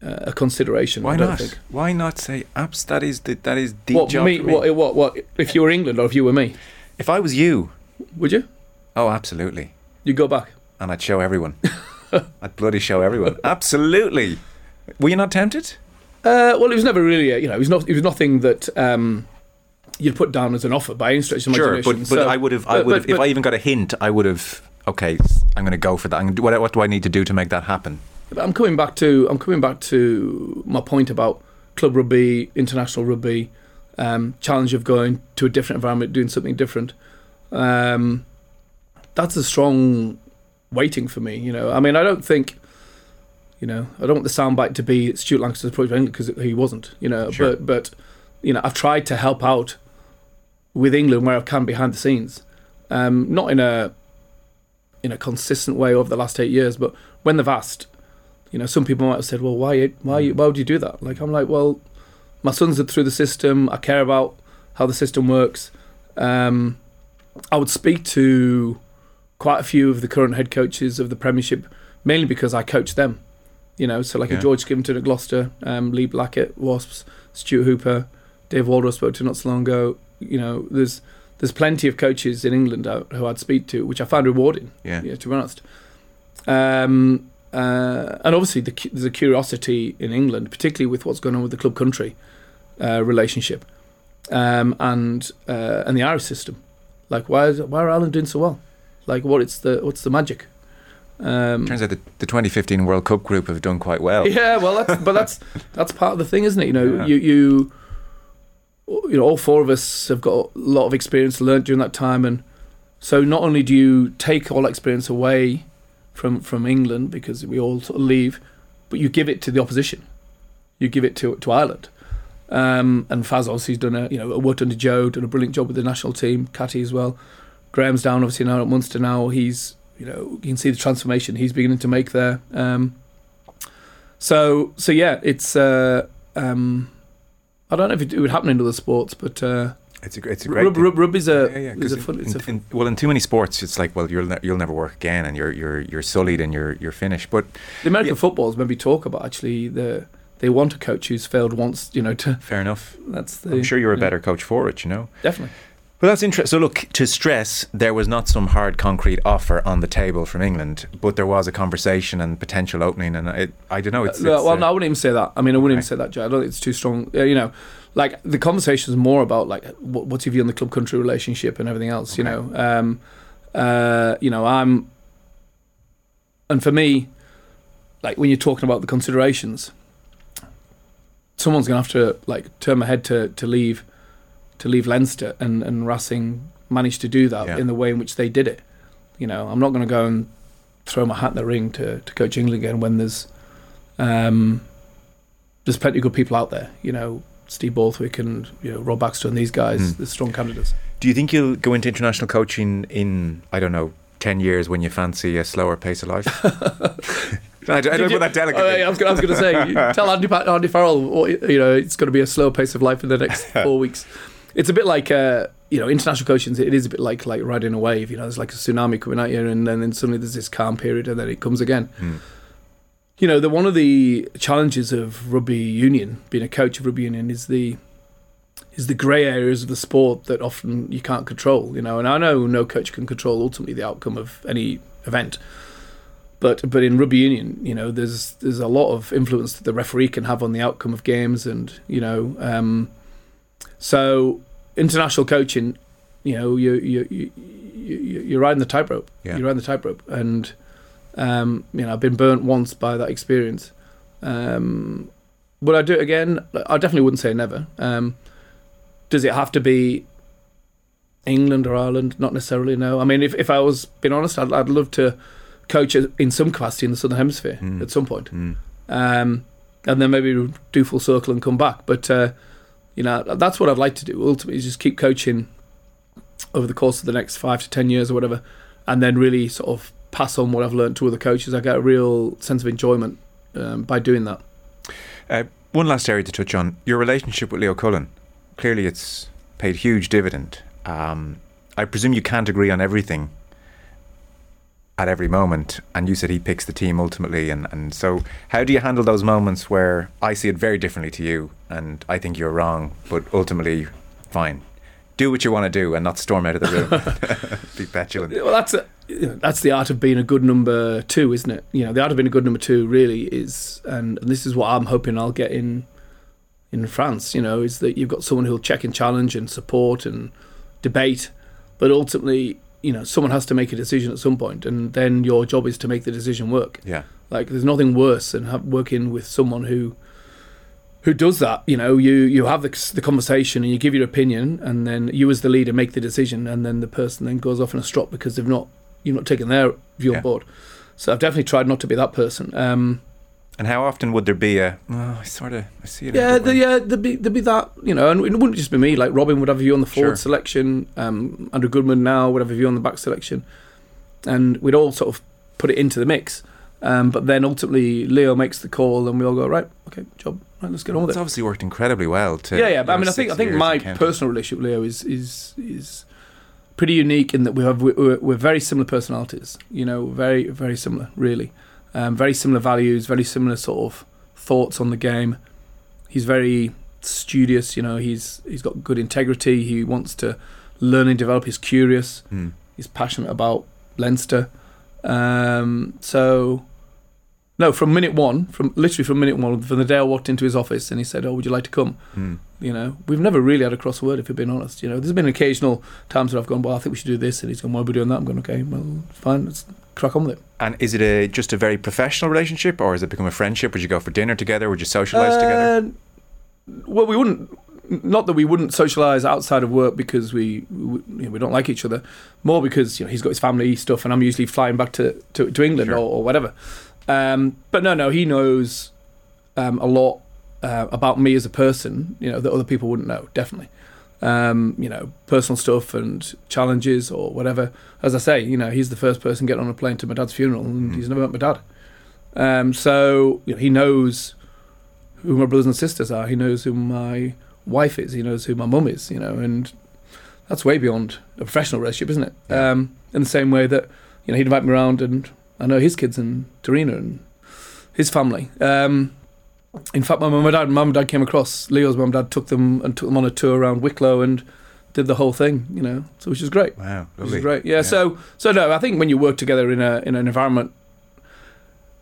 F: a consideration.
E: Why
F: I don't
E: not?
F: think.
E: Why not say, "Abs, that is the that is the
F: What
E: job
F: me?
E: me."
F: What, what? What? If you were England or if you were me,
E: If I was you,
F: would you?
E: oh, absolutely,
F: You go back.
E: and I'd show everyone. I'd bloody show everyone. Absolutely. Were you not tempted?
F: Uh, well, it was never really, a, you know, it was not. It was nothing that um, you'd put down as an offer by any stretch of
E: Sure,
F: imagination.
E: but, but
F: So-
E: I would have. I
F: but-
E: would have.
F: but-
E: If I even got a hint, I would have. Okay, I'm going to go for that. I'm what, what do I need to do to make that happen?
F: I'm coming back to I'm coming back to my point about club rugby, international rugby, um, challenge of going to a different environment, doing something different. Um, that's a strong waiting for me. You know, I mean, I don't think, you know, I don't want the soundbite to be Stuart Lancaster's approach to England because he wasn't. You know,
E: Sure.
F: but but you know, I've tried to help out with England where I can behind the scenes, um, not in a in a consistent way over the last eight years, but when they've asked, you know, some people might have said, "Well, why, why, why would you do that?" Like, I'm like, well, my son's are through the system. I care about how the system works. Um, I would speak to quite a few of the current head coaches of the Premiership, mainly because I coach them. You know, so like
E: Yeah.
F: a George Skivington at Gloucester, um, Lee Blackett, Wasps, Stuart Hooper, Dave Walder spoke to not so long ago. You know, there's there's plenty of coaches in England out who I'd speak to, which I find rewarding
E: Yeah.
F: yeah, to be honest. Um, uh, and obviously, the, there's a curiosity in England, particularly with what's going on with the club country uh, relationship um, and uh, and the Irish system. Like, why is, why are Ireland doing so well? Like, what it's the what's the magic? Um,
E: Turns out the, the 2015 World Cup group have done quite well.
F: yeah, well, that's, but that's that's part of the thing, isn't it? You know,
E: Yeah.
F: you you you know, all four of us have got a lot of experience learnt during that time, and so not only do you take all experience away from from England because we all sort of leave, but you give it to the opposition. You give it to to Ireland. Um, and Faz obviously has done a you know a worked under Joe, done a brilliant job with the national team. Catty as well. Graham's down obviously now at Munster. Now he's you know you can see the transformation he's beginning to make there. Um, so so yeah, it's uh, um, I don't know if it, it would happen in other sports, but uh,
E: It's a, it's a great
F: Rug,
E: thing.
F: rug, rugby's a,
E: Yeah, yeah,
F: is a fun,
E: in,
F: a
E: in- well, in too many sports, it's like, well, you'll ne- you'll never work again, and you're you're you're sullied and you're you're finished. But
F: the American
E: yeah.
F: footballs maybe talk about actually the they want a coach who's failed once. You know, to
E: fair enough.
F: that's the.
E: I'm sure you're a better coach for it. You know.
F: Definitely.
E: Well, that's interesting. So, look, to stress, there was not some hard, concrete offer on the table from England, but there was a conversation and potential opening. And it, I don't know. It's,
F: Uh,
E: it's,
F: well,
E: uh,
F: no, I wouldn't even say that. I mean, I wouldn't
E: Okay.
F: even say that, Joe. I don't think it's too strong. You know, like the conversation is more about like what, what's your view on the club country relationship and everything else. You know, um, uh, you know, I'm, and for me, like when you're talking about the considerations, someone's gonna have to like turn my head to to leave, to leave Leinster, and and Racing managed to do that
E: Yeah.
F: in the way in which they did it. You know, I'm not going to go and throw my hat in the ring to, to coach England again when there's um, there's plenty of good people out there. You know, Steve Borthwick and you know Rob Baxter and these guys,
E: Mm.
F: the strong candidates.
E: Do you think you'll go into international coaching in, I don't know, 10 years when you fancy a slower pace of life? I, don't- I don't that delicately.
F: Oh, I was, was going to say, tell Andy, Andy Farrell, you know, it's going to be a slow pace of life in the next four weeks. It's a bit like, uh, you know, international coaching. It is a bit like like riding a wave. You know, there's like a tsunami coming at you, and then, then suddenly there's this calm period, and then it comes again.
E: Hmm.
F: You know, the one of the challenges of rugby union, being a coach of rugby union, is the is the grey areas of the sport that often you can't control. You know, and I know no coach can control ultimately the outcome of any event. But but in rugby union, you know, there's there's a lot of influence that the referee can have on the outcome of games, and you know, um, so international coaching, you know, you you you you- you're riding the tightrope.
E: Yeah.
F: You're riding the tightrope, and um, you know, I've been burnt once by that experience. Um, would I do it again? I definitely wouldn't say never. Um, does it have to be England or Ireland? Not necessarily. No. I mean, if if I was being honest, I'd, I'd love to coach in some capacity in the Southern Hemisphere
E: Mm.
F: at some point,
E: Mm.
F: um, and then maybe do full circle and come back. But uh, you know, that's what I'd like to do. Ultimately, is just keep coaching over the course of the next five to ten years or whatever, and then really sort of pass on what I've learned to other coaches. I get a real sense of enjoyment um, by doing that.
E: Uh, one last area to touch on your relationship with Leo Cullen. Clearly, it's paid huge dividend. Um, I presume you can't agree on everything at every moment, and you said he picks the team ultimately. And, and so, how do you handle those moments where I see it very differently to you, and I think you're wrong, but ultimately, fine, do what you want to do, and not storm out of the room, be petulant.
F: Well, that's a, that's the art of being a good number two, isn't it? You know, the art of being a good number two really is, and, and this is what I'm hoping I'll get in in France. You know, is that you've got someone who'll check and challenge and support and debate, but ultimately, you know, someone has to make a decision at some point, and then your job is to make the decision work.
E: Yeah.
F: Like, there's nothing worse than have, working with someone who who does that. You know, you you have the, the conversation and you give your opinion, and then you as the leader make the decision, and then the person then goes off in a strop because they've not you've not taken their view
E: Yeah.
F: on board. So I've definitely tried not to be that person. Um,
E: And how often would there be a? Oh, I sort of I see it.
F: yeah, the, yeah, there'd be there'd be that, you know, and it wouldn't just be me. Like Robin would have a view on the forward
E: Sure.
F: selection. Um, Andrew Goodman now would have a view on the back selection, and we'd all sort of put it into the mix. Um, but then ultimately, Leo makes the call, and we all go right. Okay, job. Right, let's get on with
E: It's
F: it.
E: obviously worked incredibly well. To,
F: yeah, yeah. But I mean, I think I think my personal relationship with Leo is is is pretty unique in that we have we're, we're very similar personalities. You know, very very similar, really. Um, very similar values, very similar sort of thoughts on the game. He's very studious. You know, he's he's got good integrity. He wants to learn and develop. He's curious.
E: Hmm.
F: He's passionate about Leinster. Um, so, no, from minute one, from literally from minute one, from the day I walked into his office and he said, "Oh, would you like to come?"
E: Hmm.
F: You know, we've never really had a cross word, if you're being honest. You know, there's been occasional times where I've gone, "Well, I think we should do this," and he's gone, "Why are we doing that?" I'm going, "Okay, well, fine, let's crack on with it."
E: And is it a just a very professional relationship, or has it become a friendship? Would you go for dinner together? Would you socialize together?
F: Uh, Well, we wouldn't. Not that we wouldn't socialise outside of work because we we, you know, we don't like each other. More because you know he's got his family stuff, and I'm usually flying back to to, to England
E: Sure.
F: or, or whatever. Um, but no, no, he knows um, a lot uh, about me as a person. You know that other people wouldn't know. Definitely. Um, you know, personal stuff and challenges or whatever. As I say, you know, he's the first person getting on a plane to my dad's funeral, and
E: Mm.
F: he's never met my dad. Um, so you know, he knows who my brothers and sisters are. He knows who my wife is. He knows who my mum is. You know, and that's way beyond a professional relationship, isn't it? Um, in the same way that you know he'd invite me around, and I know his kids and Darina and his family. Um, in fact, my mum and dad, mum and dad came across. Leo's mum and dad took them and took them on a tour around Wicklow and did the whole thing. You know, so which is great.
E: Wow,
F: Which
E: lovely.
F: is great. Yeah, So so no, I think when you work together in a in an environment,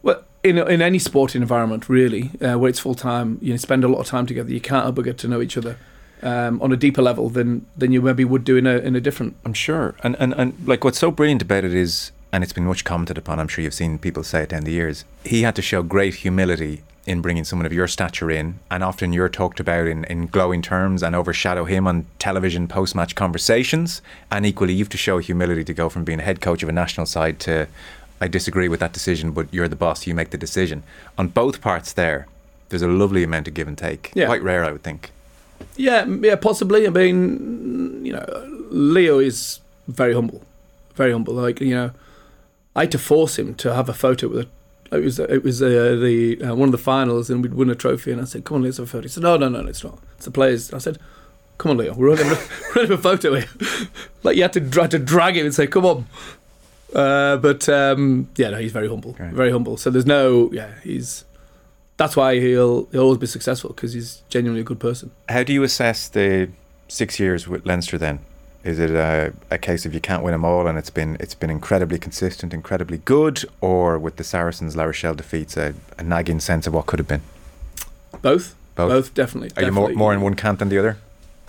F: well, in in any sporting environment, really, uh, where it's full time, you spend a lot of time together. You can't ever get to know each other um, on a deeper level than than you maybe would do in a in a different.
E: I'm sure. And, and and like what's so brilliant about it is, and it's been much commented upon. I'm sure you've seen people say it down the years. He had to show great humility in bringing someone of your stature in, and often you're talked about in, in glowing terms and overshadow him on television post match conversations. And equally, you have to show humility to go from being a head coach of a national side to, I disagree with that decision, but you're the boss, you make the decision. On both parts there, there's a lovely amount of give and take.
F: Yeah.
E: Quite rare, I would think.
F: Yeah, yeah, possibly. I mean, you know, Leo is very humble, very humble. Like you know, I had to force him to have a photo with a. It was it was uh, the uh, one of the finals, and we'd win a trophy. And I said, "Come on, let's have a photo." He said, "No, no, no, it's not. It's the players." I said, "Come on, Leo, we're having a, we're having a photo here." like you had to try to drag him and say, "Come on." Uh, but um, yeah, no, he's very humble,
E: Right.
F: very humble. So there's no, yeah, he's. That's why he'll he'll always be successful because he's genuinely a good person.
E: How do you assess the six years with Leinster then? Is it a, a case of you can't win them all and it's been it's been incredibly consistent, incredibly good, or with the Saracens La Rochelle defeats a, a nagging sense of what could have been?
F: Both.
E: Both.
F: definitely.
E: Are you more, more in one camp than the other?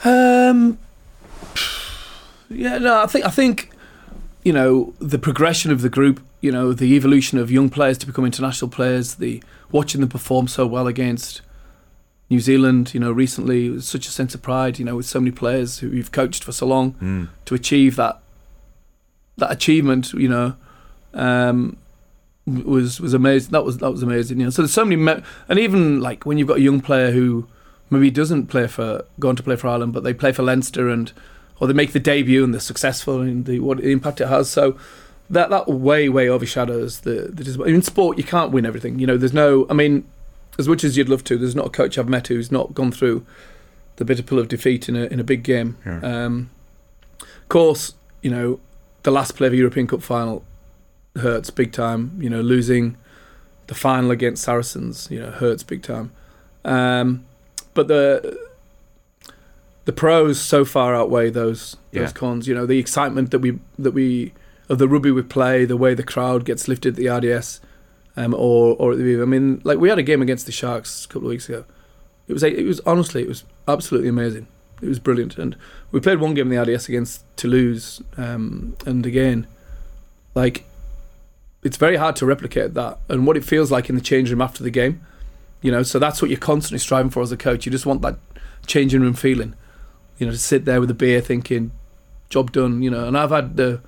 F: Um. Yeah, no, I think I think, you know, the progression of the group, you know, the evolution of young players to become international players, the watching them perform so well against New Zealand, you know, recently it was such a sense of pride, you know, with so many players who you've coached for so long
E: Mm.
F: to achieve that that achievement, you know, um, was was amazing. That was that was amazing. You know, so there's so many, me- and even like when you've got a young player who maybe doesn't play for go on to play for Ireland, but they play for Leinster and or they make the debut and they're successful and the what impact it has. So that that way way overshadows the the. In sport, you can't win everything. You know, there's no. I mean, as much as you'd love to, there's not a coach I've met who's not gone through the bitter pill of defeat in a in a big game.
E: Yeah.
F: Um, of course, you know, the last play of a European Cup final hurts big time. You know, losing the final against Saracens, you know, hurts big time. Um, but the the pros so far outweigh those those
E: Yeah.
F: cons. You know, the excitement that we that we of the rugby we play, the way the crowd gets lifted at the RDS, um, or or at the Aviva. I mean, like we had a game against the Sharks a couple of weeks ago. It was it was honestly it was absolutely amazing. It was brilliant, and we played one game in the RDS against Toulouse, um, and again, like it's very hard to replicate that and what it feels like in the change room after the game. You know, so that's what you're constantly striving for as a coach. You just want that changing room feeling. You know, to sit there with a beer thinking, job done. You know, and I've had the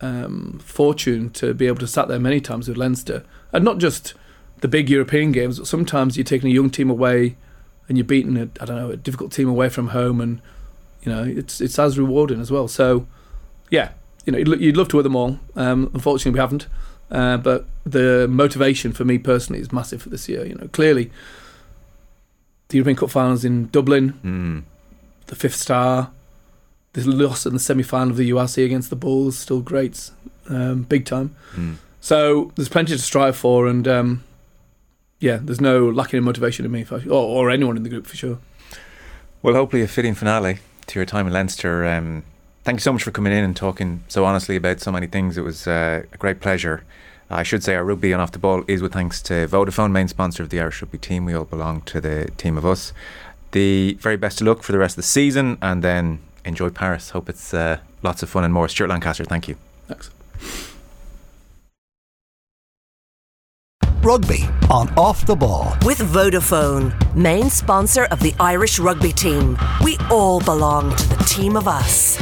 F: um, fortune to be able to sat there many times with Leinster, and not just the big European games. But sometimes you're taking a young team away, and you're beating a I don't know a difficult team away from home, and you know it's it's as rewarding as well. So, yeah, you know you'd, you'd love to win them all. Um, unfortunately, we haven't. Uh, but the motivation for me personally is massive for this year. You know, clearly, the European Cup finals in Dublin,
E: Mm.
F: the fifth star, the loss in the semi final of the URC against the Bulls, still great, um, big time.
E: Mm.
F: So there's plenty to strive for, and um, yeah, there's no lacking in motivation in me, for, or, or anyone in the group for sure.
E: Well, hopefully a fitting finale to your time in Leinster. Um, thank you so much for coming in and talking so honestly about so many things. It was uh, a great pleasure. I should say our rugby on off the ball is with thanks to Vodafone, main sponsor of the Irish rugby team. We all belong to the team of us. The very best of luck for the rest of the season, and then enjoy Paris. Hope it's uh, lots of fun and more. Stuart Lancaster, thank you.
F: Thanks.
C: Rugby on Off the Ball.
D: With Vodafone, main sponsor of the Irish rugby team. We all belong to the team of us.